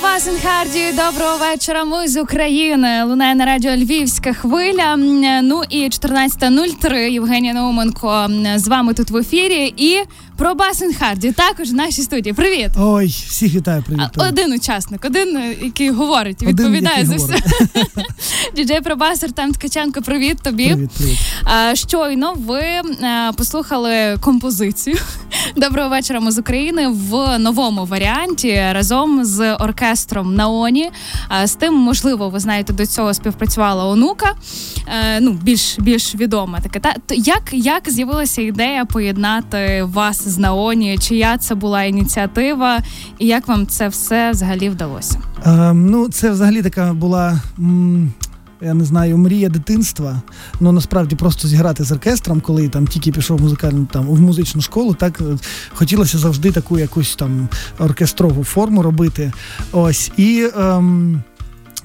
Пробасен Харді, доброго вечора. Ми з України. Лунає на радіо Львівська хвиля. Ну і 14.03 Євгенія Науменко з вами тут в ефірі. І Пробасен Харді також в нашій студії. Привіт. Ой, всіх вітаю. Привіт. привіт. Один учасник, один, який говорить і відповідає один, за все. Діджей Пробасер там Ткаченко. Привіт тобі. Привіт, привіт. Щойно ви послухали композицію. Доброго вечора. Ми з України в новому варіанті разом з оркестром Наоні. З тим, можливо, ви знаєте, до цього співпрацювала онука. Е, ну, більш більш відома таке. Та як як з'явилася ідея поєднати вас з Наоні? Чия це була ініціатива, і як вам це все взагалі вдалося? Е, ну, це взагалі така була. М- я не знаю, мрія дитинства. Ну насправді просто зіграти з оркестром, коли там тільки пішов музикальну там в музичну школу, так е, хотілося завжди таку якусь там оркестрову форму робити. Ось і. Ем,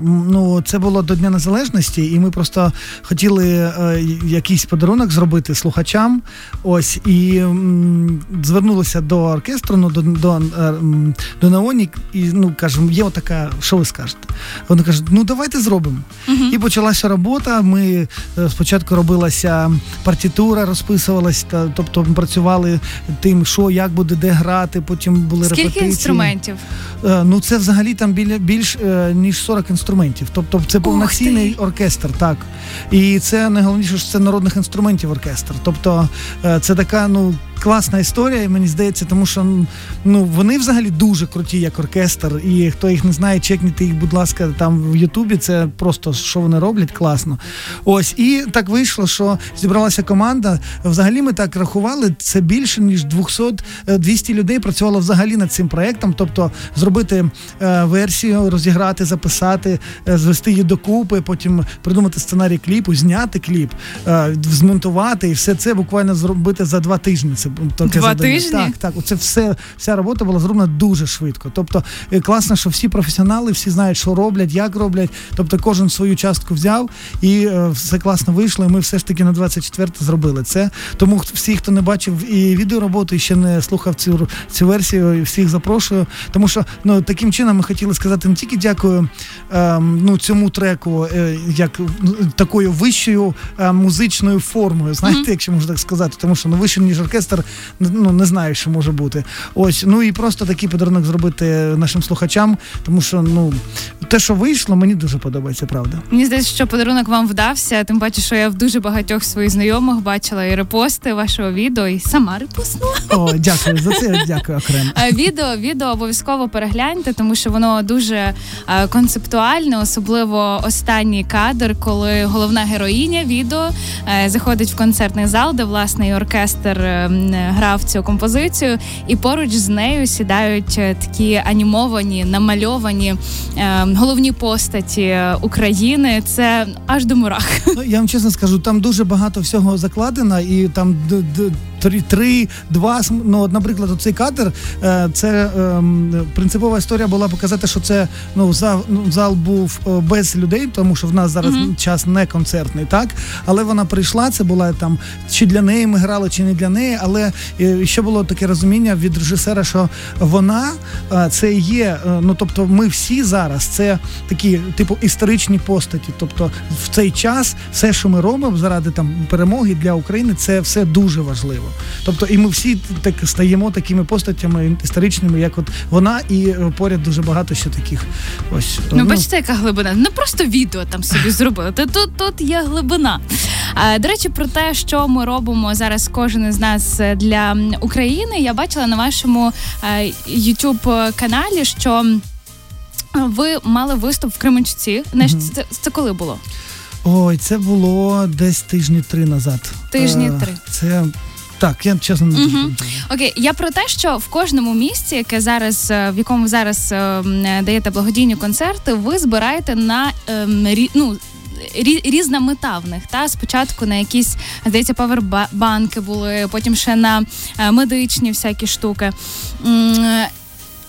ну, це було до Дня Незалежності, і ми просто хотіли е, якийсь подарунок зробити слухачам. Ось і м, звернулися до оркестру, ну, до до, е, до Наоні, і ну кажемо, є отака, що ви скажете? Вони кажуть, ну давайте зробимо. Uh-huh. І почалася робота. Ми е, спочатку робилася партитура, розписувалася, тобто ми працювали тим, що як буде, де грати. Потім були Скільки репетиції. інструментів? Е, ну це взагалі там біля більш е, ніж 40 інструментів. Тобто це повноцінний оркестр, так. І це найголовніше, що це народних інструментів оркестр. Тобто е, це така, ну класна історія, мені здається, тому що ну вони взагалі дуже круті, як оркестр. І хто їх не знає, чекніть їх, будь ласка, там в Ютубі. Це просто що вони роблять, класно. Ось і так вийшло, що зібралася команда. Взагалі, ми так рахували. Це більше ніж 200-200 людей працювало взагалі над цим проектом. Тобто зробити е, версію, розіграти, записати, е, звести її докупи, потім придумати сценарій кліпу, зняти кліп, е, змонтувати і все це буквально зробити за два тижні. Це таке Два завдання. тижні? Так, так. Оце все, вся робота була зроблена дуже швидко. Тобто е, класно, що всі професіонали, всі знають, що роблять, як роблять. Тобто кожен свою частку взяв і е, все класно вийшло. І ми все ж таки на 24 зробили це. Тому всі, хто не бачив і відеороботу, і ще не слухав цю цю версію, всіх запрошую. Тому що ну таким чином ми хотіли сказати не тільки дякую е, ну цьому треку, е, як такою вищою е, музичною формою. Знаєте, mm-hmm. якщо можна так сказати, тому що ну вище ніж оркестр ну не знаю, що може бути. Ось, ну і просто такий подарунок зробити нашим слухачам, тому що ну те, що вийшло, мені дуже подобається, правда. Мені здається, що подарунок вам вдався. Тим паче, що я в дуже багатьох своїх знайомих бачила і репости вашого відео, і сама репостнула. О, дякую за це. Дякую окремо. Відео відео обов'язково перегляньте, тому що воно дуже концептуальне, особливо останній кадр, коли головна героїня відео е, заходить в концертний зал, де власне і оркестр ем, грав цю композицію, і поруч з нею сідають е, такі анімовані, намальовані е, головні постаті України. Це аж до мурах. Ну, я вам чесно скажу, там дуже багато всього закладено, і там три, три, два. Ну, наприклад, цей кадр, е, це ем, принципова історія була показати, що це ну зал, ну, зал був е, без людей, тому що в нас зараз mm-hmm. час не концертний, так але вона прийшла. Це була там чи для неї ми грали, чи не для неї. Але е, ще було таке розуміння від режисера, що вона це є. Ну тобто, ми всі зараз це такі, типу, історичні постаті. Тобто, в цей час все, що ми робимо заради там перемоги для України, це все дуже важливо. Тобто, і ми всі так стаємо такими постатями історичними, як от вона, і е, поряд дуже багато ще таких. Ось ну, ну бачите, яка глибина. Не просто відео там собі зробили. Тут тут є глибина. А, До речі, про те, що ми робимо зараз, кожен із нас е, для України. Я бачила на вашому youtube е, каналі, що ви мали виступ в Кременчуці. Mm-hmm. Це, це коли було? Ой, це було десь тижні три назад. Тижні три. Це так, я чесно не угу. окей. Я про те, що в кожному місці, яке зараз е, в якому зараз е, даєте благодійні концерти, ви збираєте на ем, ну, Різна мета в них та спочатку на якісь здається павербанки були, потім ще на е, медичні всякі штуки.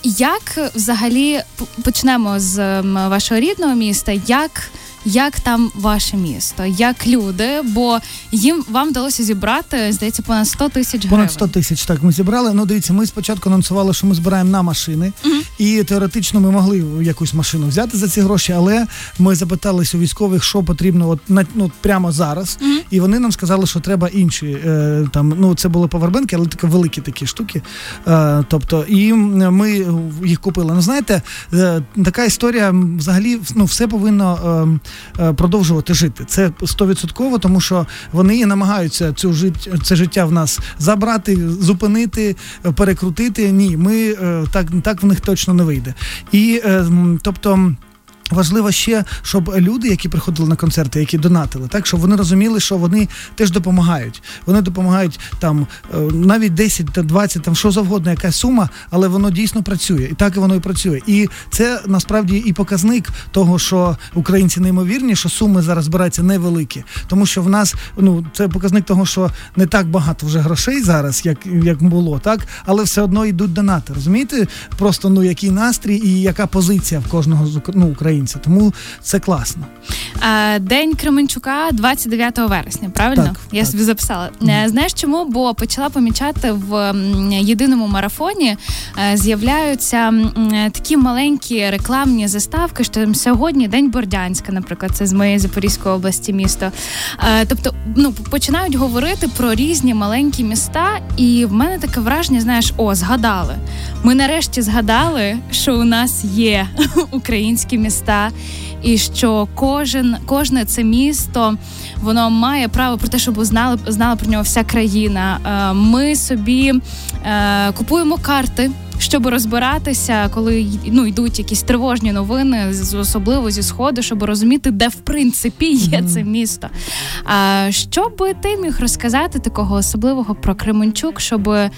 Як взагалі почнемо з вашого рідного міста? Як як там ваше місто, як люди, бо їм вам вдалося зібрати, здається, понад 100 тисяч гривень. Понад 100 тисяч. Так ми зібрали. Ну дивіться, ми спочатку анонсували, що ми збираємо на машини, і теоретично ми могли якусь машину взяти за ці гроші, але ми запиталися у військових, що потрібно, от на ну прямо зараз. І вони нам сказали, що треба інші е, там. Ну це були повербенки, але такі великі такі штуки. Е, тобто, і ми їх купили. Ну знаєте, е, така історія взагалі ну все повинно е, продовжувати жити. Це стовідсотково, тому що вони і намагаються цю життя, це життя в нас забрати, зупинити, перекрутити. Ні, ми е, так так в них точно не вийде. І е, тобто. Важливо ще, щоб люди, які приходили на концерти, які донатили, так щоб вони розуміли, що вони теж допомагають. Вони допомагають там е, навіть 10 та 20, там що завгодно, якась сума, але воно дійсно працює, і так воно і працює. І це насправді і показник того, що українці неймовірні, що суми зараз збираються невеликі, тому що в нас ну це показник того, що не так багато вже грошей зараз, як як було, так але все одно йдуть донати. Розумієте, просто ну який настрій і яка позиція в кожного ну, українця українця, тому це класно. День Кременчука 29 вересня. Правильно? Так, Я так. собі записала. Mm. Знаєш чому? Бо почала помічати в єдиному марафоні е, з'являються такі маленькі рекламні заставки. що сьогодні День Бордянська, наприклад, це з моєї Запорізької області місто. Е, тобто, ну починають говорити про різні маленькі міста, і в мене таке враження, знаєш, о, згадали. Ми нарешті згадали, що у нас є українські міста міста, і що кожен кожне це місто воно має право про те, щоб знали знала про нього вся країна. Е, ми собі е, купуємо карти. Щоб розбиратися, коли ну йдуть якісь тривожні новини, особливо зі сходу, щоб розуміти, де в принципі є mm-hmm. це місто. А що би ти міг розказати такого особливого про Кременчук, щоб е,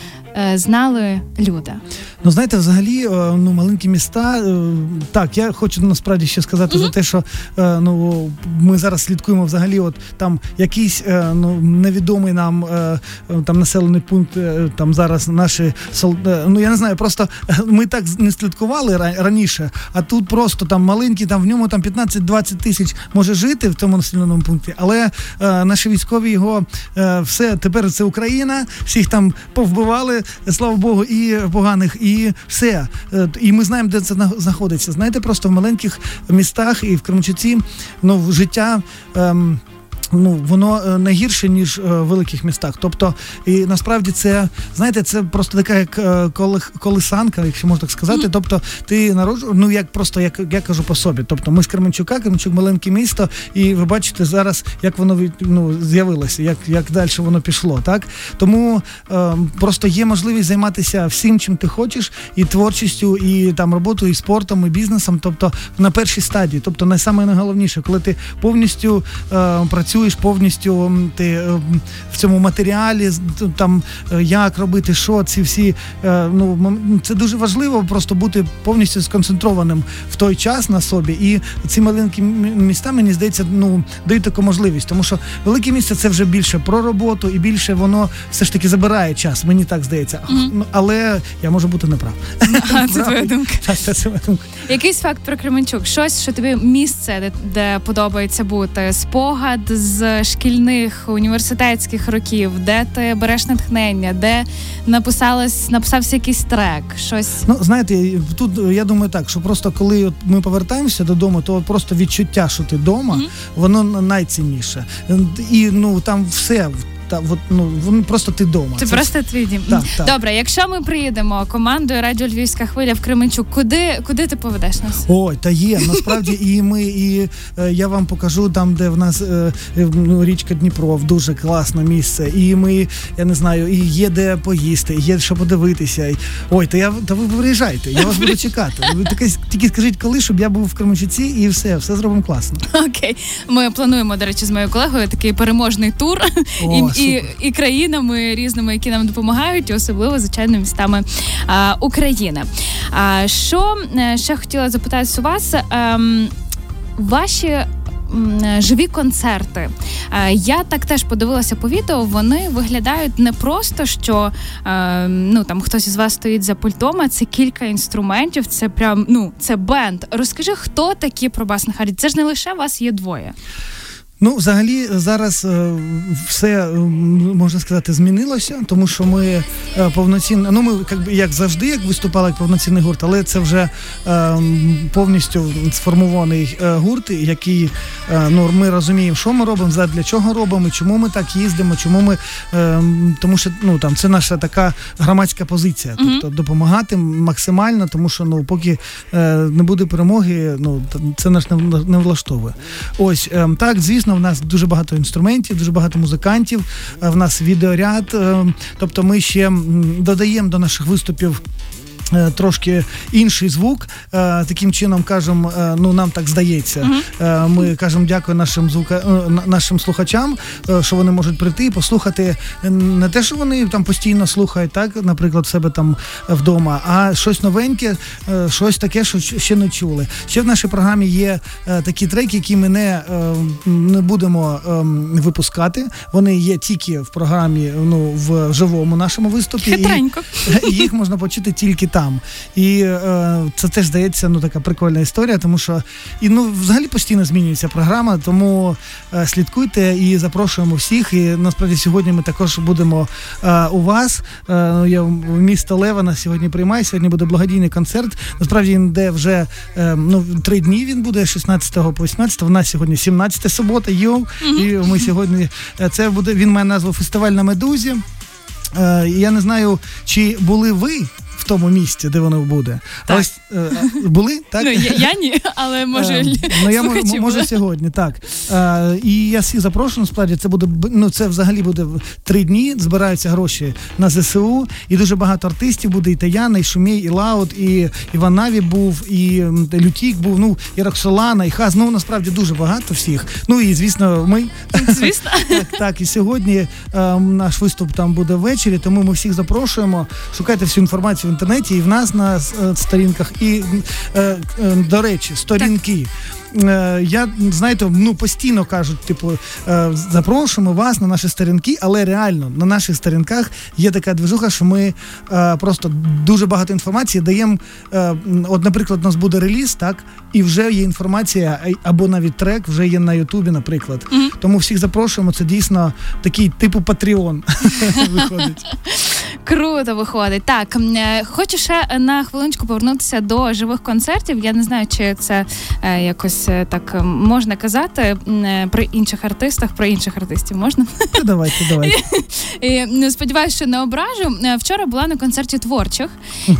знали люди? Ну, знаєте, взагалі, е, ну маленькі міста. Е, так, я хочу насправді ще сказати mm-hmm. за те, що е, ну ми зараз слідкуємо взагалі, от там якийсь ну невідомий нам там населений пункт, там зараз наші ну я не знаю, просто ми так не слідкували раніше, а тут просто там маленький, там в ньому там 15-20 тисяч може жити в тому населеному пункті, але наші військові його все тепер це Україна, всіх там повбивали, слава Богу, і поганих. і все. Е, і ми знаємо, де це знаходиться. Знаєте, просто в маленьких містах і в Кремчуці ну, життя. Ем, ну воно не гірше ніж е, в великих містах. Тобто, і насправді це знаєте, це просто така як е, колисанка, якщо можна так сказати. Тобто, ти народжу, ну як просто як я кажу по собі. Тобто, ми з Кременчука, Кременчук маленьке місто, і ви бачите зараз, як воно ну, з'явилося, як як далі воно пішло. Так тому е, просто є можливість займатися всім, чим ти хочеш, і творчістю, і там роботою, і спортом, і бізнесом. Тобто на першій стадії, тобто найголовніше, коли ти повністю е, працюєш працюєш повністю ти е, в цьому матеріалі, там е, як робити, що ці всі. Е, ну це дуже важливо, просто бути повністю сконцентрованим в той час на собі. І ці маленькі міста, мені здається, ну дають таку можливість, тому що велике місце це вже більше про роботу і більше воно все ж таки забирає час. Мені так здається. Mm-hmm. Але я можу бути неправ. Це твоя думка. Це моя думка. Якийсь факт про Кременчук, щось, що тобі місце, де, де подобається бути, спогад з шкільних університетських років, де ти береш натхнення, де написалось, написався якийсь трек, щось. Ну знаєте, тут я думаю так, що просто коли ми повертаємося додому, то просто відчуття, що ти вдома, mm-hmm. воно найцінніше, і ну там все та от, ну вони просто ти вдома. Це, це просто твій дім. Так, так. Добре, якщо ми приїдемо командою Радіо Львівська хвиля в Кременчук, куди куди ти поведеш нас? Ой, та є насправді, і ми і е, я вам покажу там, де в нас е, е ну, річка Дніпро, дуже класне місце. І ми, я не знаю, і є де поїсти, і є що подивитися. Ой, та я та ви приїжджайте, я вас буду чекати. Ви таке тільки скажіть, коли щоб я був в Кременчуці, і все, все зробимо класно. Окей, ми плануємо до речі з моєю колегою такий переможний тур. О, і, і і країнами різними, які нам допомагають, і особливо звичайно містами а, України. А що е, ще хотіла запитати у вас? А, ем, ваші живі концерти. Е, я так теж подивилася по відео. Вони виглядають не просто що е, ну там хтось із вас стоїть за пультом, а це кілька інструментів. Це прям ну це бенд. Розкажи, хто такі про Баснахарі? Це ж не лише вас є двоє. Ну, взагалі, зараз е, все можна сказати змінилося, тому що ми е, повноцінно, ну ми як завжди, як виступали як повноцінний гурт, але це вже е, повністю сформований е, гурт, який е, ну ми розуміємо, що ми робимо, для чого робимо, чому ми так їздимо, чому ми е, тому, що ну там це наша така громадська позиція, тобто допомагати максимально, тому що ну поки е, не буде перемоги, ну це нас не, не влаштовує. Ось ем, так, звісно в нас дуже багато інструментів, дуже багато музикантів. Е, в нас відеоряд. Е, тобто, ми ще додаємо до наших виступів. Е, трошки інший звук, е, таким чином кажемо, е, ну нам так здається. Uh-huh. Ми кажемо дякую нашим звука нашим слухачам, що вони можуть прийти і послухати не те, що вони там постійно слухають, так, наприклад, в себе там вдома, а щось новеньке, щось таке, що ще не чули. Ще в нашій програмі є такі треки, які ми не не будемо випускати. Вони є тільки в програмі, ну в живому нашому виступі. Хитренько. І їх можна почути тільки там. І е, це теж здається ну така прикольна історія, тому що і ну взагалі постійно змінюється програма, тому е, слідкуйте і запрошуємо всіх. І насправді сьогодні ми також будемо е, у вас. Е, я місто Лева нас сьогодні приймає. Сьогодні буде благодійний концерт. Насправді він де вже е, ну три дні. Він буде 16 по 18. В нас сьогодні 17 субота. Йоу. І ми сьогодні е, це буде. Він має назву Фестиваль на медузі. Я не знаю, чи були ви в тому місці, де воно буде. Так. Ось е, були так? Ну, я, я ні, але може е, ну я може, може сьогодні. Так е, і я всіх запрошую. Насправді це буде ну це взагалі буде три дні. Збираються гроші на ЗСУ, і дуже багато артистів буде. І Таяна, і Шумей, і Laud, і Іван Наві був, і Лютік був. Ну і Роксолана, і Хаз. Ну насправді дуже багато всіх. Ну і звісно, ми звісно так, так. І сьогодні е, наш виступ там буде ввечері. Тому ми всіх запрошуємо. Шукайте всю інформацію інтернеті, і в нас на е, сторінках. І е, е, до речі, сторінки. Я знаєте, ну постійно кажуть, типу, запрошуємо вас на наші сторінки, але реально на наших сторінках є така движуха, що ми просто дуже багато інформації даємо. От, наприклад, у нас буде реліз, так, і вже є інформація, або навіть трек вже є на Ютубі, наприклад. Mm-hmm. Тому всіх запрошуємо. Це дійсно такий типу Патреон виходить. Круто виходить. Так, е, хочу ще на хвилиночку повернутися до живих концертів. Я не знаю, чи це е, якось е, так можна казати про інших артистах, про інших артистів можна? Давайте, давайте. І Сподіваюся, що не ображу. Вчора була на концерті творчих,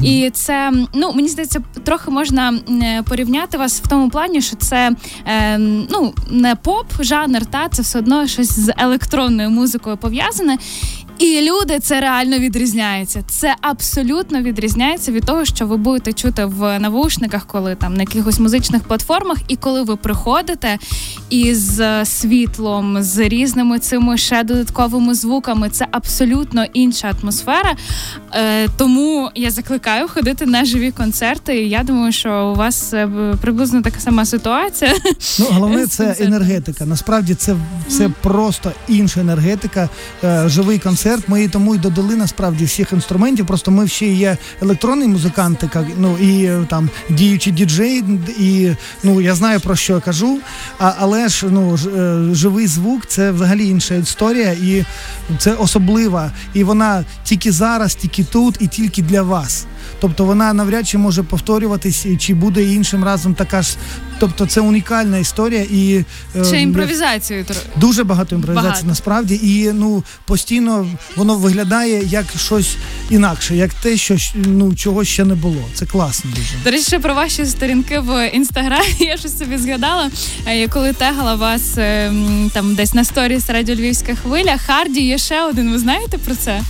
і це ну мені здається, трохи можна порівняти вас в тому плані, що це ну не поп жанр, та це все одно щось з електронною музикою пов'язане. І люди це реально відрізняється. Це абсолютно відрізняється від того, що ви будете чути в навушниках, коли там на якихось музичних платформах, і коли ви приходите із світлом, з різними цими ще додатковими звуками. Це абсолютно інша атмосфера. Е, Тому я закликаю ходити на живі концерти. І Я думаю, що у вас е, приблизно така сама ситуація. Ну головне це енергетика. Насправді це це просто інша енергетика. Е, живий концерт концерт. Ми тому й додали насправді всіх інструментів. Просто ми ще є електронні музиканти, ну і там діючі діджей, і ну я знаю про що я кажу. А, Але ж ну ж живий звук це взагалі інша історія, і це особлива. І вона тільки зараз, тільки тут, і тільки для вас. Тобто вона навряд чи може повторюватись, чи буде іншим разом така ж. Тобто це унікальна історія і ще імпровізацію дуже багато імпровізації багато. насправді, і ну постійно воно виглядає як щось інакше, як те, що ну чого ще не було. Це класно. Дуже до речі, про ваші сторінки в інстаграмі. Я щось собі згадала. Я коли тегала вас ем, там десь на сторіс радіо Львівська хвиля. Харді є ще один. Ви знаєте про це?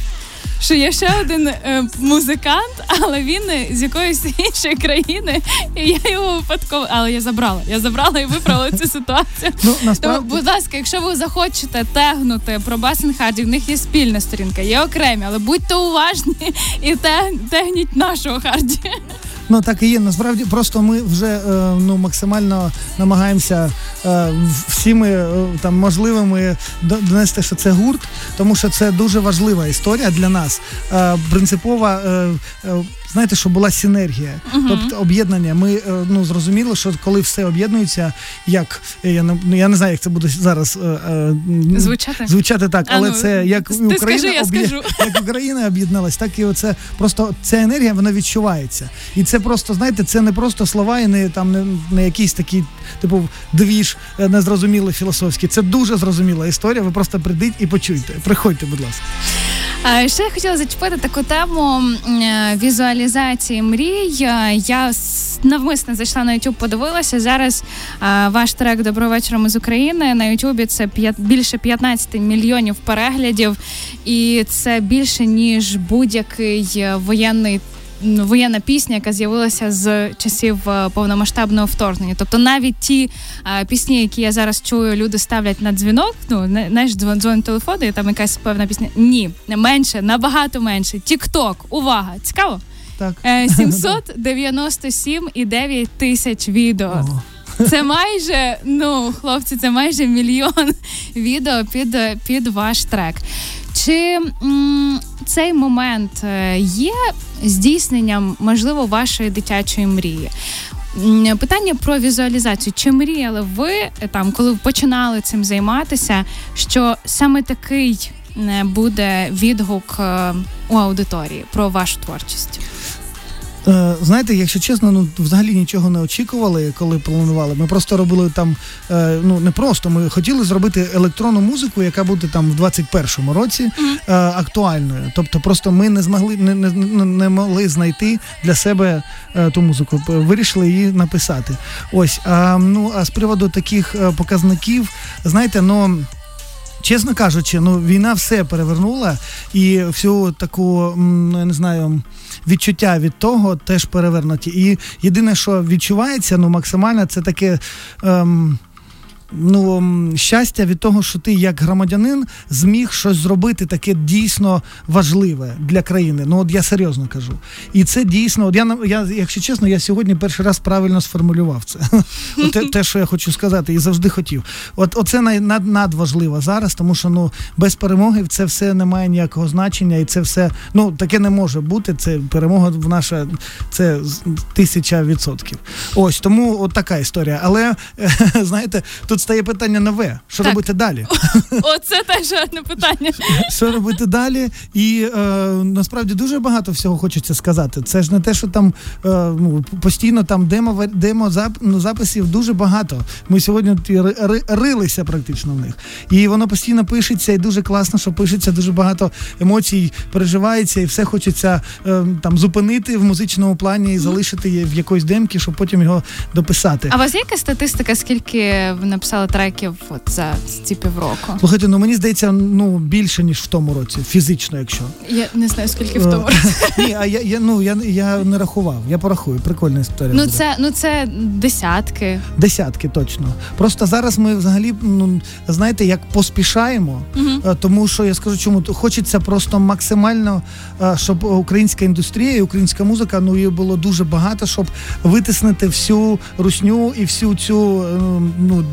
Що є ще один е, музикант, але він з якоїсь іншої країни, і я його випадково, але я забрала. Я забрала і виправила цю ситуацію. Ну, насправді... Тому, будь ласка, якщо ви захочете тегнути про Басенхарді, в них є спільна сторінка, є окремі, але будьте уважні і тегніть нашого харді. Ну так і є. Насправді просто ми вже е, ну максимально намагаємося е, всіми е, там можливими донести, що це гурт, тому що це дуже важлива історія для нас. Принципова знаєте, що була синергія, uh-huh. тобто об'єднання. Ми ну зрозуміли, що коли все об'єднується, як я не ну, я не знаю, як це буде зараз звучати звучати так, але а, ну, це як Україна скажи, я об'є... скажу. як Україна об'єдналась, так і оце просто ця енергія вона відчувається. І це просто, знаєте, це не просто слова і не там не, не якийсь такий, типу, двіж е, незрозумілий філософський. Це дуже зрозуміла історія. Ви просто прийдіть і почуйте. Приходьте, будь ласка. Ще я хотіла зачепити таку тему е, візуалізації мрій. Я навмисно зайшла на YouTube, подивилася. Зараз ваш трек Доброго вечора з України на YouTube це більше 15 мільйонів переглядів, і це більше ніж будь-який е, воєнний воєнна пісня, яка з'явилася з часів е, повномасштабного вторгнення. Тобто навіть ті а, пісні, які я зараз чую, люди ставлять на дзвінок. Ну знаєш, дзвон, дзвон телефону, і там якась певна пісня. Ні, менше, набагато менше. Тікток, увага, цікаво. Так. 797,9 е, тисяч відео. Ого. Це майже, ну, хлопці, це майже мільйон відео під під ваш трек. Чи м, цей момент е, є здійсненням, можливо, вашої дитячої мрії? Питання про візуалізацію. Чи мріяли ви там, коли починали цим займатися, що саме такий буде відгук е, у аудиторії про вашу творчість? Е, знаєте, якщо чесно, ну взагалі нічого не очікували, коли планували. Ми просто робили там, е, ну не просто, ми хотіли зробити електронну музику, яка буде там в 21-му році е, актуальною. Тобто, просто ми не змогли не не, не могли знайти для себе ту музику. Вирішили її написати. Ось а ну а з приводу таких показників, знаєте, ну. Чесно кажучи, ну війна все перевернула і всю таку, ну я не знаю, відчуття від того теж перевернуті. І єдине, що відчувається, ну максимально, це таке. Ем, ну, щастя від того, що ти як громадянин зміг щось зробити таке дійсно важливе для країни. Ну от я серйозно кажу. І це дійсно, от я я, якщо чесно, я сьогодні перший раз правильно сформулював це. Те, те, що я хочу сказати, і завжди хотів. От оце над, надважливо зараз, тому що ну без перемоги це все не має ніякого значення, і це все ну таке не може бути. Це перемога в наша це тисяча відсотків. Ось тому от така історія. Але знаєте, тут стає питання нове. Що так. робити далі? Оце теж гарне питання. Що робити далі? І е, насправді дуже багато всього хочеться сказати. Це ж не те, що там е, ну, постійно там демо демо зап, ну, записів дуже багато. Ми сьогодні ри, рилися практично в них. І воно постійно пишеться, і дуже класно, що пишеться, дуже багато емоцій переживається, і все хочеться е, там зупинити в музичному плані і залишити в якоїсь демки, щоб потім його дописати. А у вас є якась статистика, скільки ви написали? треків от за ці півроку? Слухайте, ну мені здається, ну більше ніж в тому році, фізично, якщо я не знаю скільки в тому році. Ні, а я я ну я я не рахував. Я порахую. Прикольна історія. Ну це ну це десятки. Десятки, точно. Просто зараз ми взагалі ну знаєте, як поспішаємо, угу. тому що я скажу, чому хочеться просто максимально, е, щоб українська індустрія, і українська музика ну її було дуже багато, щоб витиснити всю русню і всю цю е, ну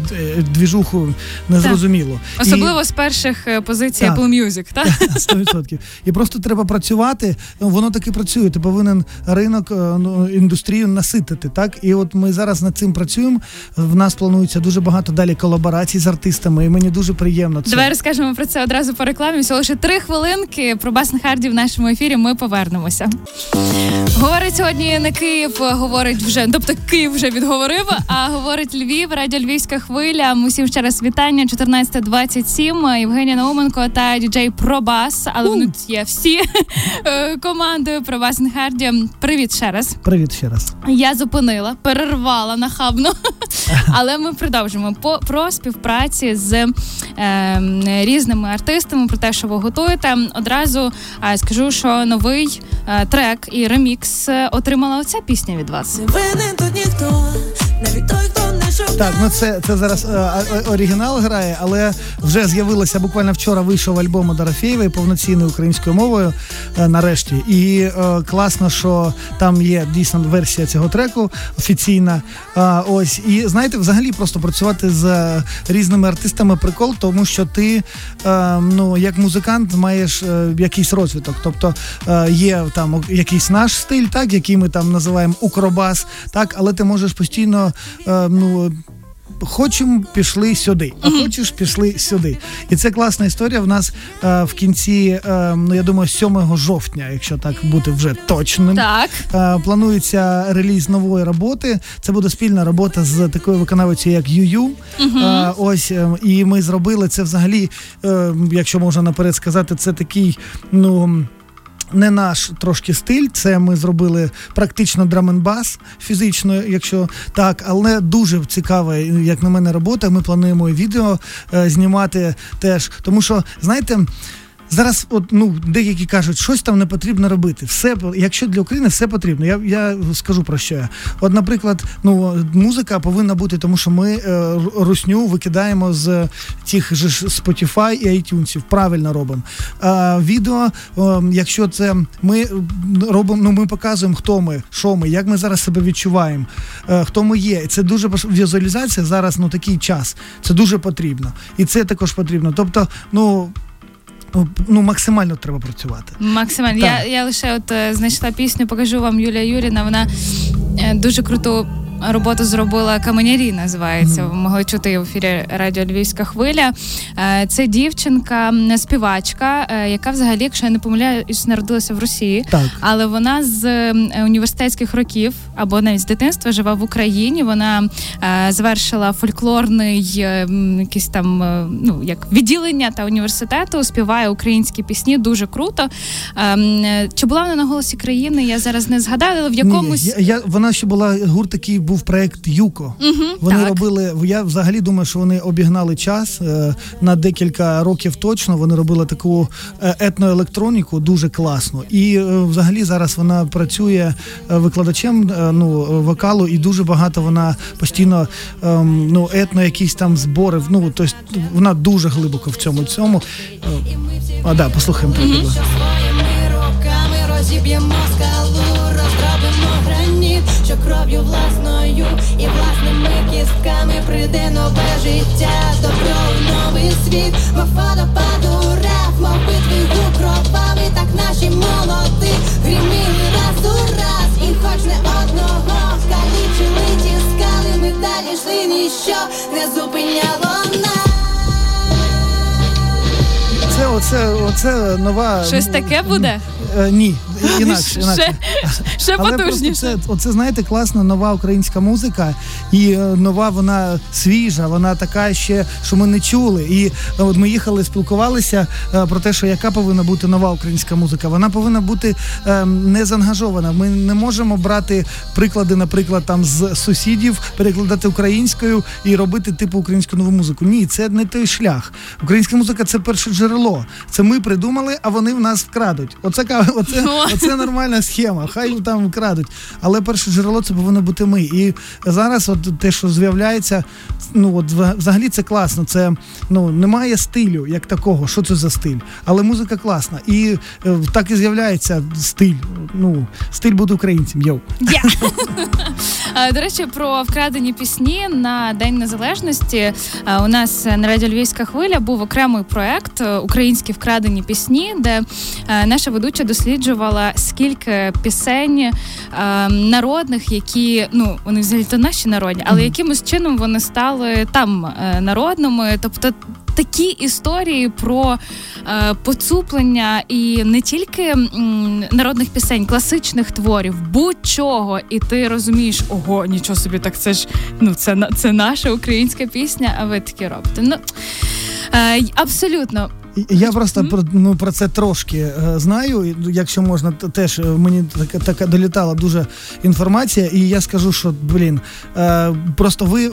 двіжуху незрозуміло. Особливо і... з перших е, позицій так. Apple Music, так? 100%. І просто треба працювати. Воно таки працює. Ти повинен ринок, е, ну, індустрію наситити. Так, і от ми зараз над цим працюємо. В нас планується дуже багато далі колаборацій з артистами, і мені дуже приємно. Це. Давай розкажемо про це одразу по рекламі. Всього лише три хвилинки. Про Басн Харді в нашому ефірі. Ми повернемося. Говорить сьогодні не Київ, говорить вже, тобто Київ вже відговорив, а говорить Львів, радіо Львівська хвиля хвиля. Усім ще раз вітання. 14.27. Євгенія Науменко та діджей Пробас. Але вони тут є всі е, командою Пробас Інхарді. Привіт ще раз. Привіт ще раз. Я зупинила, перервала нахабно, але ми продовжимо по про співпраці з е, різними артистами. Про те, що ви готуєте. Одразу е, скажу, що новий е, трек і ремікс отримала оця пісня від вас. Винен тут ніхто навіть той, хто Так, ну це це зараз е, оригінал грає, але вже з'явилося буквально вчора. Вийшов альбом Дорофєєвої повноцінною українською мовою е, нарешті. І е, класно, що там є дійсно версія цього треку офіційна. Е, ось і знаєте, взагалі просто працювати з різними артистами прикол, тому що ти е, ну як музикант маєш е, якийсь розвиток. Тобто е, є там якийсь наш стиль, так який ми там називаємо укробас, так, але ти можеш постійно ну хочемо, пішли сюди, а хочеш, пішли сюди. І це класна історія. В нас е, в кінці, е, ну я думаю, 7 жовтня, якщо так бути вже точним, так е, планується реліз нової роботи. Це буде спільна робота з такою виконавицею, як Ю-Ю. Mm-hmm. Ось е, і ми зробили це взагалі, е, якщо можна наперед сказати, це такий, ну не наш трошки стиль. Це ми зробили практично драменбас фізично, якщо так, але дуже цікава, як на мене, робота. Ми плануємо відео е, знімати теж, тому що знаєте. Зараз, от ну деякі кажуть, щось там не потрібно робити. Все якщо для України все потрібно. Я я скажу про що я. От, наприклад, ну музика повинна бути, тому що ми е, русню викидаємо з тих же Spotify і iTunes, Правильно робимо. А відео, е, якщо це ми робимо, ну ми показуємо, хто ми, що ми, як ми зараз себе відчуваємо, е, хто ми є. Це дуже візуалізація зараз. Ну такий час. Це дуже потрібно, і це також потрібно. Тобто, ну ну максимально треба працювати. Максимально. Я я лише от е, знайшла пісню, покажу вам Юлія Юріна. Вона е, дуже круту роботу зробила Каменярі, називається. Ви могли чути в ефірі Радіо Львівська хвиля. Е, це дівчинка, співачка, е, яка взагалі, якщо я не помиляюсь, народилася в Росії, так. але вона з університетських років або навіть з дитинства живе в Україні. Вона е, завершила фольклорний якийсь там ну як відділення та університету, співає українські пісні. Дуже круто. Чи була вона на голосі країни? Я зараз не згадаю, але в якомусь Ні, я, я вона ще була гурт такий був проект Юко. Угу, вони так. робили. Я взагалі думаю, що вони обігнали час е, на декілька років точно. Вони робили таку е, етноелектроніку дуже класно. І е, взагалі зараз вона працює викладачем ну, вокалу, і дуже багато вона постійно ем, ну, етно, якісь там збори. Ну тобто вона дуже глибоко в цьому цьому. А да, послухаємо. Угу. Розіб'ємо скалу, розробимо граніт, що кров'ю власно мною і власними кістками прийде нове життя, добро в новий світ, мов водопаду рев, мов битві гук кровавий, так наші молоди гріміли раз у раз, і хоч не одного калічили ті скали, ми далі йшли, ніщо не зупиняло нас. Це оце, оце нова. Щось таке буде? Е, ні, інакше. інакше. Ще, ще Але потужніше. Це, оце, знаєте, класна нова українська музика, і е, нова вона свіжа, вона така ще, що ми не чули. І е, от ми їхали, спілкувалися про те, що яка повинна бути нова українська музика. Вона повинна бути е, не заангажована. Ми не можемо брати приклади, наприклад, там з сусідів, перекладати українською і робити типу українську нову музику. Ні, це не той шлях. Українська музика це перше джерело. Це ми придумали, а вони в нас вкрадуть. Оце оце, оце нормальна схема. Хай там вкрадуть. Але перше джерело це повинно бути ми. І зараз, от те, що з'являється, ну от взагалі це класно. Це ну немає стилю як такого. Що це за стиль? Але музика класна. І е, так і з'являється стиль. Ну, стиль буде українцем. Йоу. Yeah. До речі, про вкрадені пісні на День Незалежності. Е, у нас на радіо Львівська хвиля був окремий проект е, Українські вкрадені пісні, де наша ведуча досліджувала скільки пісень е, народних, які ну вони взагалі то наші народні, але якимось чином вони стали там е, народними, тобто. Такі історії про е, поцуплення і не тільки м, народних пісень, класичних творів, будь-чого, і ти розумієш, ого, нічого собі, так це ж ну це це наша українська пісня. А ви такі робите? Ну е, абсолютно я просто про ну, про це трошки е, знаю. Якщо можна, теж е, мені така така долітала дуже інформація, і я скажу, що блін, е, просто ви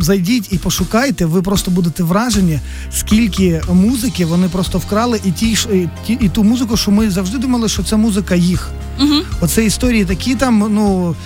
зайдіть і пошукайте, ви просто будете вражені, скільки музики вони просто вкрали, і ті, і, ті, і ту музику, що ми завжди думали, що це музика їх. Угу. Оце історії такі там, ну.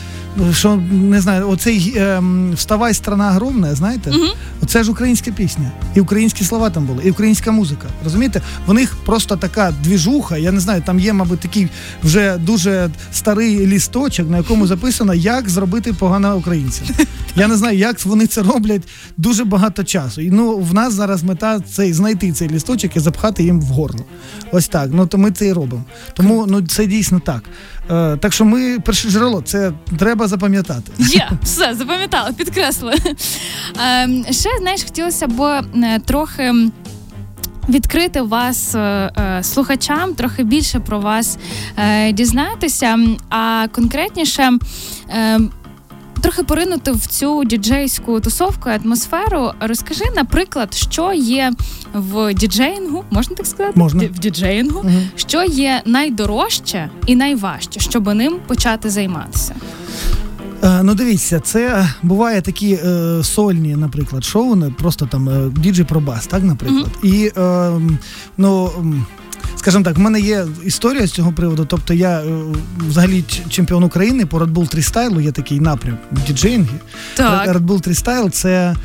Що не знаю, оцей е, вставай страна огромна, знаєте, Мгм. оце ж українська пісня, і українські слова там були, і українська музика. Розумієте? В них просто така двіжуха. Я не знаю, там є, мабуть, такий вже дуже старий лісточок, на якому записано, як зробити погано українцям. Я не знаю, як вони це роблять дуже багато часу. І ну в нас зараз мета цей знайти цей лісточок і запхати їм в горло. Ось так. Ну то ми це і робимо. Тому ну це дійсно так. Е, так що ми перше джерело, це треба запам'ятати. Є, все, запам'ятала, підкреслила. Е, ще, знаєш, хотілося б е, трохи. Відкрити вас е, е, слухачам, трохи більше про вас дізнатися, а конкретніше трохи поринути в цю діджейську тусовку атмосферу. Розкажи, наприклад, що є в діджеїнгу, можна так сказати? Можна. В діджеїнгу, Мгм. що є найдорожче і найважче, щоб ним почати займатися. Е, Ну, дивіться, це буває такі е, сольні, наприклад, шоу, просто там е, діджей про бас, так, наприклад. І е, ну. Скажімо так, в мене є історія з цього приводу. Тобто я е, взагалі чемпіон України по Red Bull Freestyle, є такий напрям діджеїнгі. Так. Red Bull Freestyle – це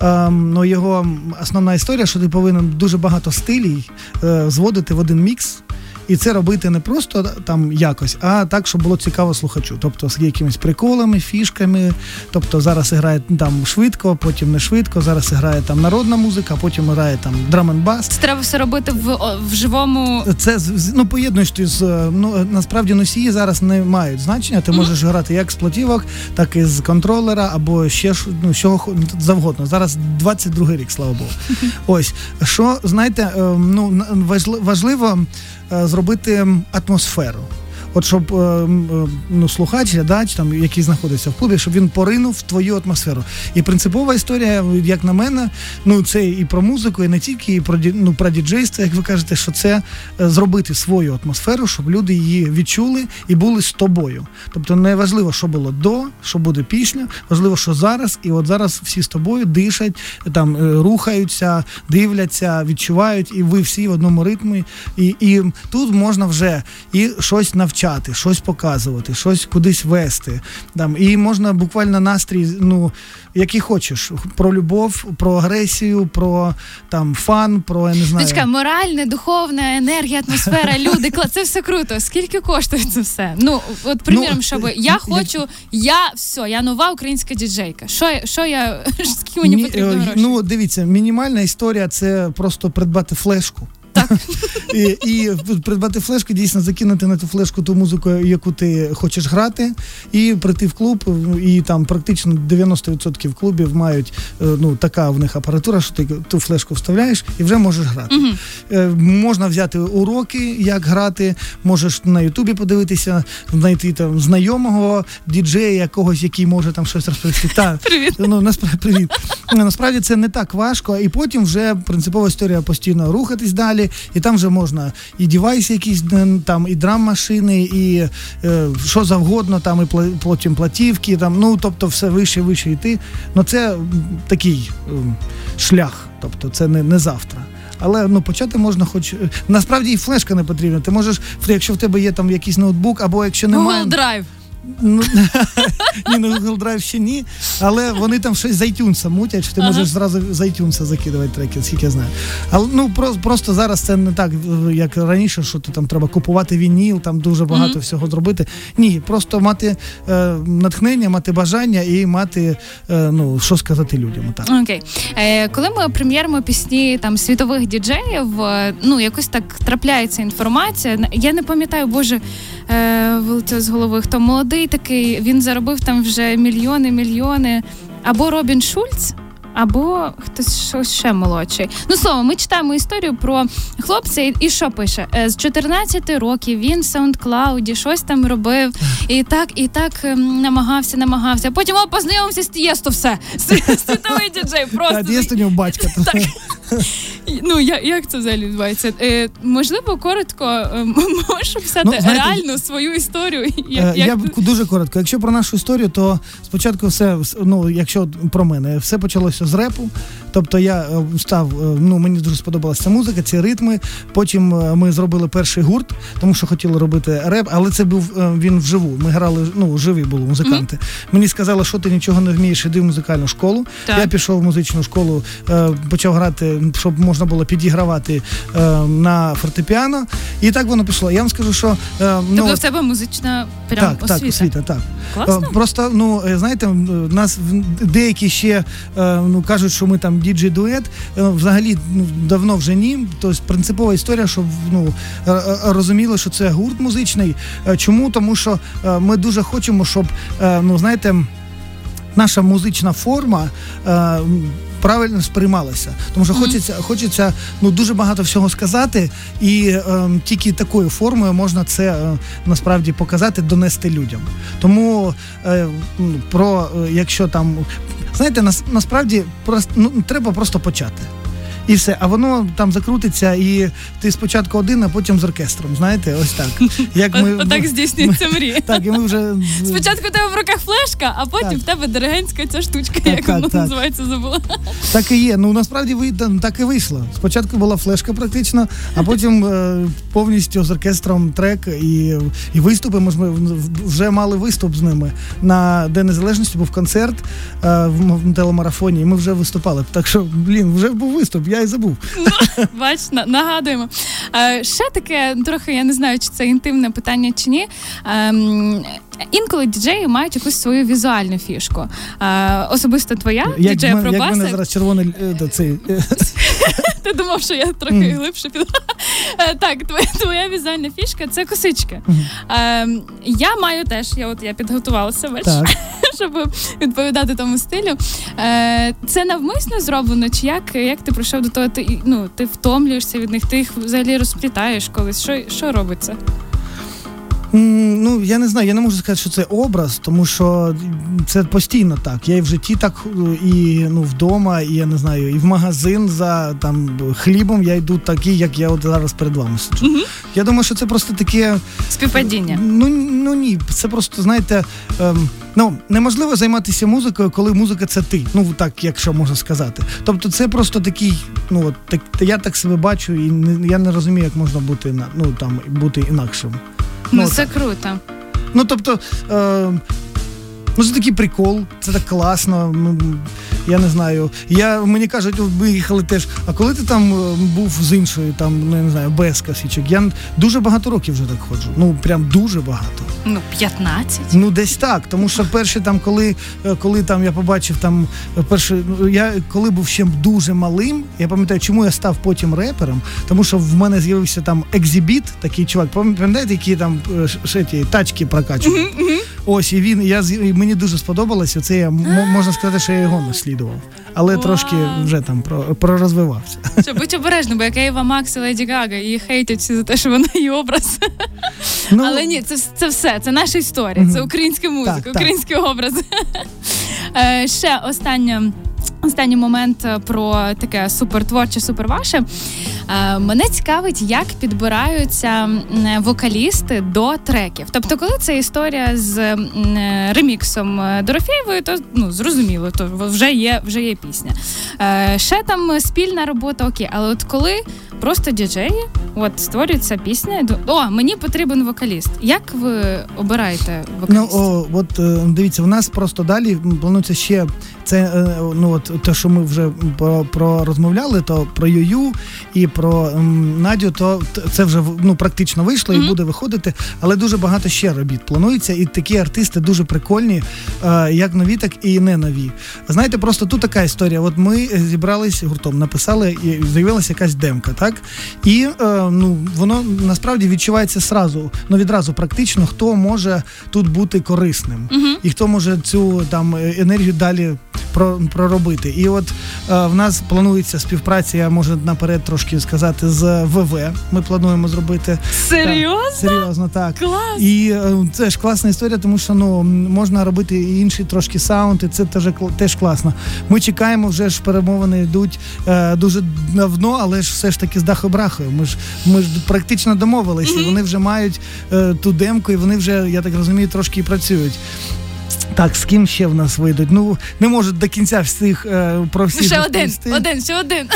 ем, ну, його основна історія, що ти повинен дуже багато стилій е, зводити в один мікс. І це робити не просто там якось, а так, щоб було цікаво слухачу. Тобто з якимись приколами, фішками. Тобто зараз грає там швидко, потім не швидко. Зараз грає там народна музика, а потім грає там драм-н-бас. Це треба все робити в, в живому. Це ну поєднуєш ти з ну насправді носії зараз не мають значення. Ти можеш грати як з платівок, так і з контролера, або ще ж ну що хо- завгодно. Зараз 22 рік, слава Богу. Ось що знаєте, е, ну важливо зробити атмосферу. От щоб е, е, ну, слухач, глядач, там, який знаходиться в клубі, щоб він поринув в твою атмосферу. І принципова історія, як на мене, ну це і про музику, і не тільки, і про ну, про діджейство, як ви кажете, що це е, зробити свою атмосферу, щоб люди її відчули і були з тобою. Тобто не важливо, що було до, що буде після, важливо, що зараз, і от зараз всі з тобою дишать, там рухаються, дивляться, відчувають, і ви всі в одному ритмі. І, і тут можна вже і щось навчати, щось показувати, щось кудись вести. Там, і можна буквально настрій, ну, який хочеш, про любов, про агресію, про там фан, про я не знаю. Дочка, моральне, духовна енергія, атмосфера, люди, це все круто. Скільки коштує це все? Ну, от приміром, Ну, щоб е, я хочу, я все, я нова українська діджейка. Що, що я скільки мені потрібно е. Ну, дивіться, мінімальна історія це просто придбати флешку. Так. І, і придбати флешку, дійсно закинути на цю флешку ту музику, яку ти хочеш грати, і прийти в клуб, і там практично 90% клубів мають е, ну, така в них апаратура, що ти ту флешку вставляєш і вже можеш грати. Е, Можна взяти уроки, як грати, можеш на Ютубі подивитися, знайти там знайомого діджея якогось, який може там щось розповісти. Та, Привіт. Ну, насправді, привіт. Насправді це не так важко, і потім вже принципова історія постійно рухатись далі, і там вже можна і девайси якісь, е, там, і драм-машини, і е, що завгодно, там, і потім платівки, там, ну, тобто все вище, вище йти. Ну, це такий ем, шлях, тобто це не, не завтра. Але ну почати можна, хоч е, насправді і флешка не потрібна. Ти можеш, якщо в тебе є там якийсь ноутбук, або якщо немає. Google Drive. Ну, ні, на Google Drive ще ні, але вони там щось з iTunes мутять, що ти Ага. можеш зразу з iTunes закидувати треки, скільки я знаю. Але ну про, просто зараз це не так, як раніше, що ти там треба купувати вініл, там дуже багато всього зробити. Ні, просто мати е, натхнення, мати бажання і мати, е, ну, що сказати людям. Так. Окей. Е, коли ми прем'єримо пісні там світових діджеїв, ну якось так трапляється інформація. Я не пам'ятаю, боже, е, вилетіло з голови, хто молодий такий, він заробив там вже мільйони, мільйони. Або Робін Шульц. Або хтось щось ще молодший. Ну слово, ми читаємо історію про хлопця, і, і що пише? Е, З 14 років він в SoundCloud щось там робив, і так, і так ем, намагався, намагався. Потім о, познайомився з Тієсто, все. Світовий діджей, просто у нього батька. Так. Ну як як це взагалі відбувається? Е, Можливо, коротко е, можеш писати ну, реальну свою історію. Як, е, як... Я дуже коротко. Якщо про нашу історію, то спочатку все ну, якщо про мене, все почалося з репу. Тобто я е, став, е, ну мені дуже сподобалася музика, ці ритми. Потім ми зробили перший гурт, тому що хотіли робити реп, але це був він вживу. Ми грали, ну живі були музиканти. Mm-hmm. Мені сказали, що ти нічого не вмієш, іди в музикальну школу. Так. Я пішов в музичну школу, почав грати, щоб можна було підігравати на фортепіано. І так воно пішло. Я вам скажу, що ну, тобто в тебе музична прям так, освіта? Так, освіта, так. Класно? Просто ну знаєте, нас деякі ще ну кажуть, що ми там діджей дует. Взагалі ну, давно вже ні. Тобто принципова історія, щоб ну розуміли, що це гурт музичний. Чому? Тому що ми дуже хочемо, щоб ну знаєте, наша музична форма правильно сприймалася. Тому що mm-hmm. хочеться хочеться ну дуже багато всього сказати, і е, тільки такою формою можна це е, насправді показати, донести людям. Тому е, про е, якщо там знаєте, нас насправді просто ну треба просто почати і все. А воно там закрутиться, і ти спочатку один, а потім з оркестром. Знаєте, ось так. Як ми Отак здійснюється мрія. Так, і ми вже спочатку у тебе в руках флешка, а потім в тебе диригентська ця штучка, як вона називається, забула. Так і є. Ну насправді так і вийшло. Спочатку була флешка практично, а потім е, повністю з оркестром трек і і виступи. Ми вже мали виступ з ними на День Незалежності. Був концерт е, в телемарафоні. і Ми вже виступали. Так що, блін, вже був виступ я і забув. Ну, бач, нагадуємо. Е, ще таке, трохи я не знаю, чи це інтимне питання чи ні. Інколи діджеї мають якусь свою візуальну фішку. Е, особисто твоя діджея Пробасик. Як мене зараз червоний е, цей. Ти думав, що я трохи mm. глибше піду. Так, твоя твоя візуальна фішка це косички. Mm. Я маю теж, я от я підготувалася, бачиш, щоб відповідати тому стилю. Це навмисно зроблено, чи як як ти прийшов до того, ти ну, ти втомлюєшся від них, ти їх взагалі розплітаєш колись. Що, Що робиться? Ну, я не знаю, я не можу сказати, що це образ, тому що це постійно так. Я і в житті так, і ну, вдома, і я не знаю, і в магазин за там хлібом я йду такий, як я от зараз перед вами сиджу. Угу. Я думаю, що це просто таке співпадіння. Ну ну ні, це просто, знаєте, ем, ну неможливо займатися музикою, коли музика це ти. Ну так, якщо можна сказати. Тобто, це просто такий, ну от так я так себе бачу, і не, я не розумію, як можна бути ну там бути інакшим. Ну, ну це круто. Ну тобто, е, ну це такий прикол, це так класно. Я не знаю. Я, Мені кажуть, ми їхали теж. А коли ти там е, був з іншою, там, ну я не знаю, без касічок, я дуже багато років вже так ходжу. Ну прям дуже багато. Ну, 15? Ну, десь так. Тому що перші там, коли е, коли там я побачив там е, перший, ну, я коли був ще дуже малим, я пам'ятаю, чому я став потім репером, тому що в мене з'явився там екзибіт, такий чувак, пам'ятаєте, які там ще ті тачки прокачував. Ось і він. Я мені дуже сподобалося. Це я можна сказати, що я його наслідував, але трошки вже там пророзвивався. Що будь обережно, бо як Ейва Макс і Леді Гага, її хейтять всі за те, що вона її образ. Ну, Але ні, це це все, це наша історія, це українська музика, так, українські так. образи. Е, ще останнє. Останній момент про таке супертворче, суперваше. Е, мене цікавить, як підбираються вокалісти до треків. Тобто, коли це історія з реміксом Дорофєєвої, то ну зрозуміло, то вже є вже є пісня. Ще там спільна робота, окей, але от коли просто діджеї, от створюється пісня. О, мені потрібен вокаліст. Як ви обираєте вокаліста? Ну о, от е, дивіться, у нас просто далі планується ще це. Е, ну от те, що ми вже про, про розмовляли, то про Юю і про Надю, то це вже ну практично вийшло і mm-hmm. буде виходити. Але дуже багато ще робіт планується, і такі артисти дуже прикольні, е, як нові, так і не нові. Знаєте, просто тут така історія. От ми зібрались гуртом, написали і з'явилася якась демка. так? І е, ну воно насправді відчувається сразу, ну відразу практично, хто може тут бути корисним, uh і хто може цю там енергію далі проробити. І от в нас планується співпраця, я можу наперед трошки сказати, з ВВ. Ми плануємо зробити серйозно. Так, серйозно, так Клас! і це ж класна історія, тому що ну можна робити і інший трошки саунд, і це теж теж класно. Ми чекаємо, вже ж перемовини йдуть е, дуже давно, але ж все ж таки з дахобрахою. Ми ж ми ж практично домовилися. Mm-hmm. Вони вже мають е, ту демку, і вони вже, я так розумію, трошки і працюють. Так, з ким ще в нас вийдуть? Ну не можуть до кінця всіх е, про всіх ще один, один, ще один.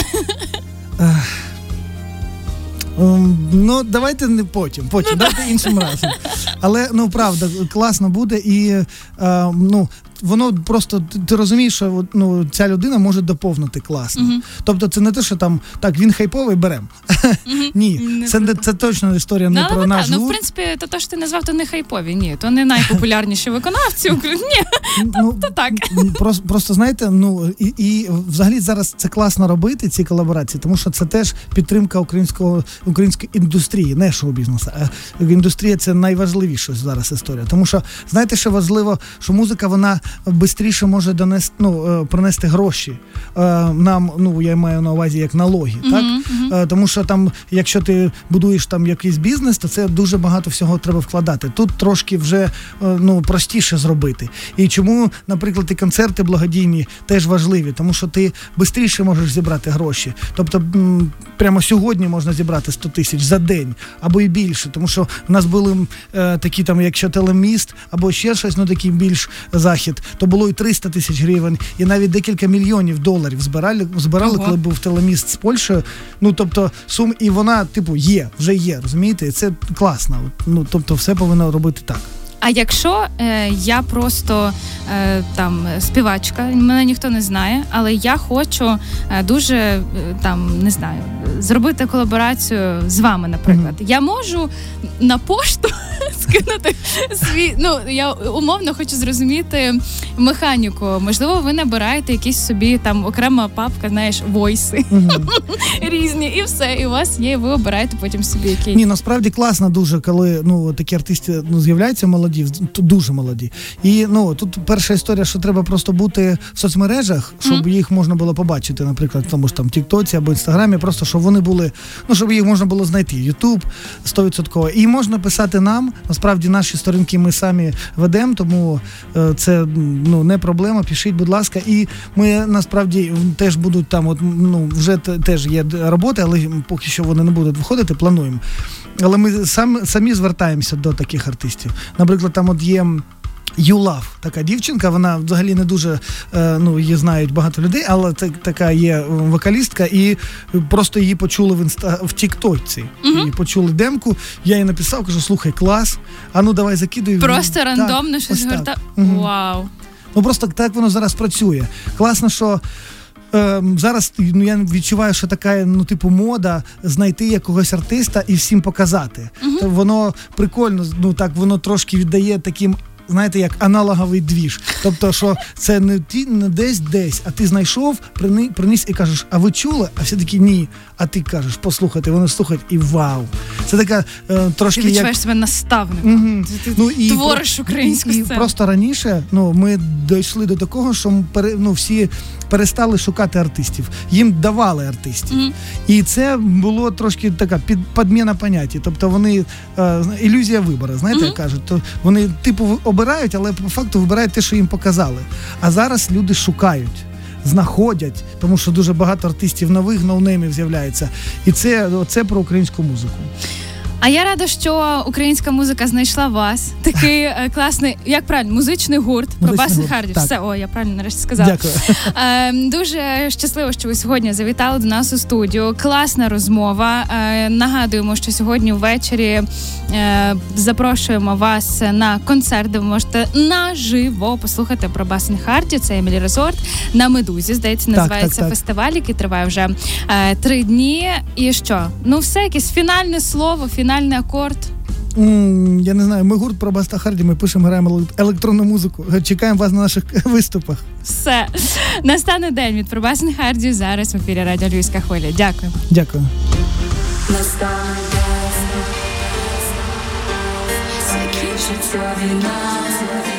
Ем, ну, давайте не потім, потім, ну, давайте іншим разом. Але ну правда, класно буде і е, ну воно просто ти розумієш, що ну, ця людина може доповнити класно. Uh-huh. Тобто, це не те, що там так він хайповий берем. Ні, це не це точно історія не ну, про наш. Ну, в принципі, то, то що ти назвав, то не хайпові. Ні, то не найпопулярніші виконавці України. Ні, ну, то так. Просто, просто знаєте, ну і взагалі зараз це класно робити, ці колаборації, тому що це теж підтримка українського української індустрії, не шоу-бізнесу. А індустрія це найважливіша зараз історія. Тому що знаєте, що важливо, що музика вона швидше може донести ну, е, принести гроші е, нам. Ну я маю на увазі як налоги, uh-huh, так uh-huh. тому що там, якщо ти будуєш там якийсь бізнес, то це дуже багато всього треба вкладати. Тут трошки вже ну простіше зробити. І чому, наприклад, і концерти благодійні теж важливі, тому що ти швидше можеш зібрати гроші. Тобто прямо сьогодні можна зібрати 100 тисяч за день або і більше, тому що в нас були е, такі там, якщо телеміст або ще щось, ну такий більш захід, то було і 300 тисяч гривень, і навіть декілька мільйонів доларів збирали, збирали, Ого. коли був телеміст з Польщею. Ну тобто сум, і вона, типу, є, вже є, розумієте? І це класно. Ну тобто, все повинно робити так. А якщо е, я просто е, там співачка, мене ніхто не знає, але я хочу е, дуже е, там не знаю, зробити колаборацію з вами, наприклад, mm-hmm. я можу на пошту скинути свій. Ну я умовно хочу зрозуміти механіку. Можливо, ви набираєте якісь собі там окрема папка, знаєш, войси mm-hmm. різні, і все. І у вас є. Ви обираєте потім собі якісь. Ні, насправді класно дуже, коли ну такі артисти ну з'являються молоді, дуже молоді. І ну тут перша історія, що треба просто бути в соцмережах, щоб mm-hmm. їх можна було побачити, наприклад, в тому ж там Тіктоці або Інстаграмі, просто щоб вони були, ну щоб їх можна було знайти. Ютуб 100%. І можна писати нам. Насправді наші сторінки ми самі ведемо, тому е, це ну не проблема. Пишіть, будь ласка, і ми насправді теж будуть там. От ну вже теж є роботи, але поки що вони не будуть виходити. Плануємо. Але ми самі самі звертаємося до таких артистів. Наприклад, там от є. Юлав, така дівчинка, вона взагалі не дуже е, ну її знають багато людей, але це така є вокалістка, і просто її почули в інста в Тіктоці. Угу. Її почули демку. Я їй написав, кажу, слухай, клас. А ну давай закидуй. Просто рандомно так, щось горта. Угу. Вау. Ну просто так воно зараз працює. Класно, що. Ем, зараз ну я відчуваю, що така ну, типу, мода знайти якогось артиста і всім показати. То воно прикольно, ну так воно трошки віддає таким знаєте, як аналоговий двіж. Тобто, що це не ті не десь десь, а ти знайшов, приніс і кажеш, а ви чули? А всі такі ні. А ти кажеш, послухайте, вони слухають і вау. Це така е, трошки. Ти відчуваєш як... себе наставником. Угу. Ти, ну, і твориш українську і, і просто раніше ну, ми дійшли до такого, що ми ну, всі перестали шукати артистів. Їм давали артистів. Mm-hmm. І це було трошки така під підміна поняття. Тобто вони е, ілюзія вибору, знаєте, mm-hmm. кажуть, то вони типу обирають, але по факту вибирають те, що їм показали. А зараз люди шукають. Знаходять, тому що дуже багато артистів нових ноунеймів з'являється, і це це про українську музику. А я рада, що українська музика знайшла вас. Такий е, класний, як правильно, музичний гурт про Басен Харді. Все, о, я правильно нарешті сказала. Дякую. Е, дуже щасливо, що ви сьогодні завітали до нас у студію. Класна розмова. Е, нагадуємо, що сьогодні ввечері е, запрошуємо вас на концерт, де ви можете наживо послухати про Басен Харді. Це Емілі Резорт на медузі. Здається, називається так, так, так. фестиваль, який триває вже е, три дні. І що? Ну, все, якесь фінальне слово. фінальне фінальний акорд? Mm, я не знаю, ми гурт про Баста Харді, ми пишемо, граємо електронну музику. Чекаємо вас на наших виступах. Все. Настане день від Пробасен Харді зараз в ефірі Радіо Львівська хвиля. Дякую. Дякую. Закінчиться війна.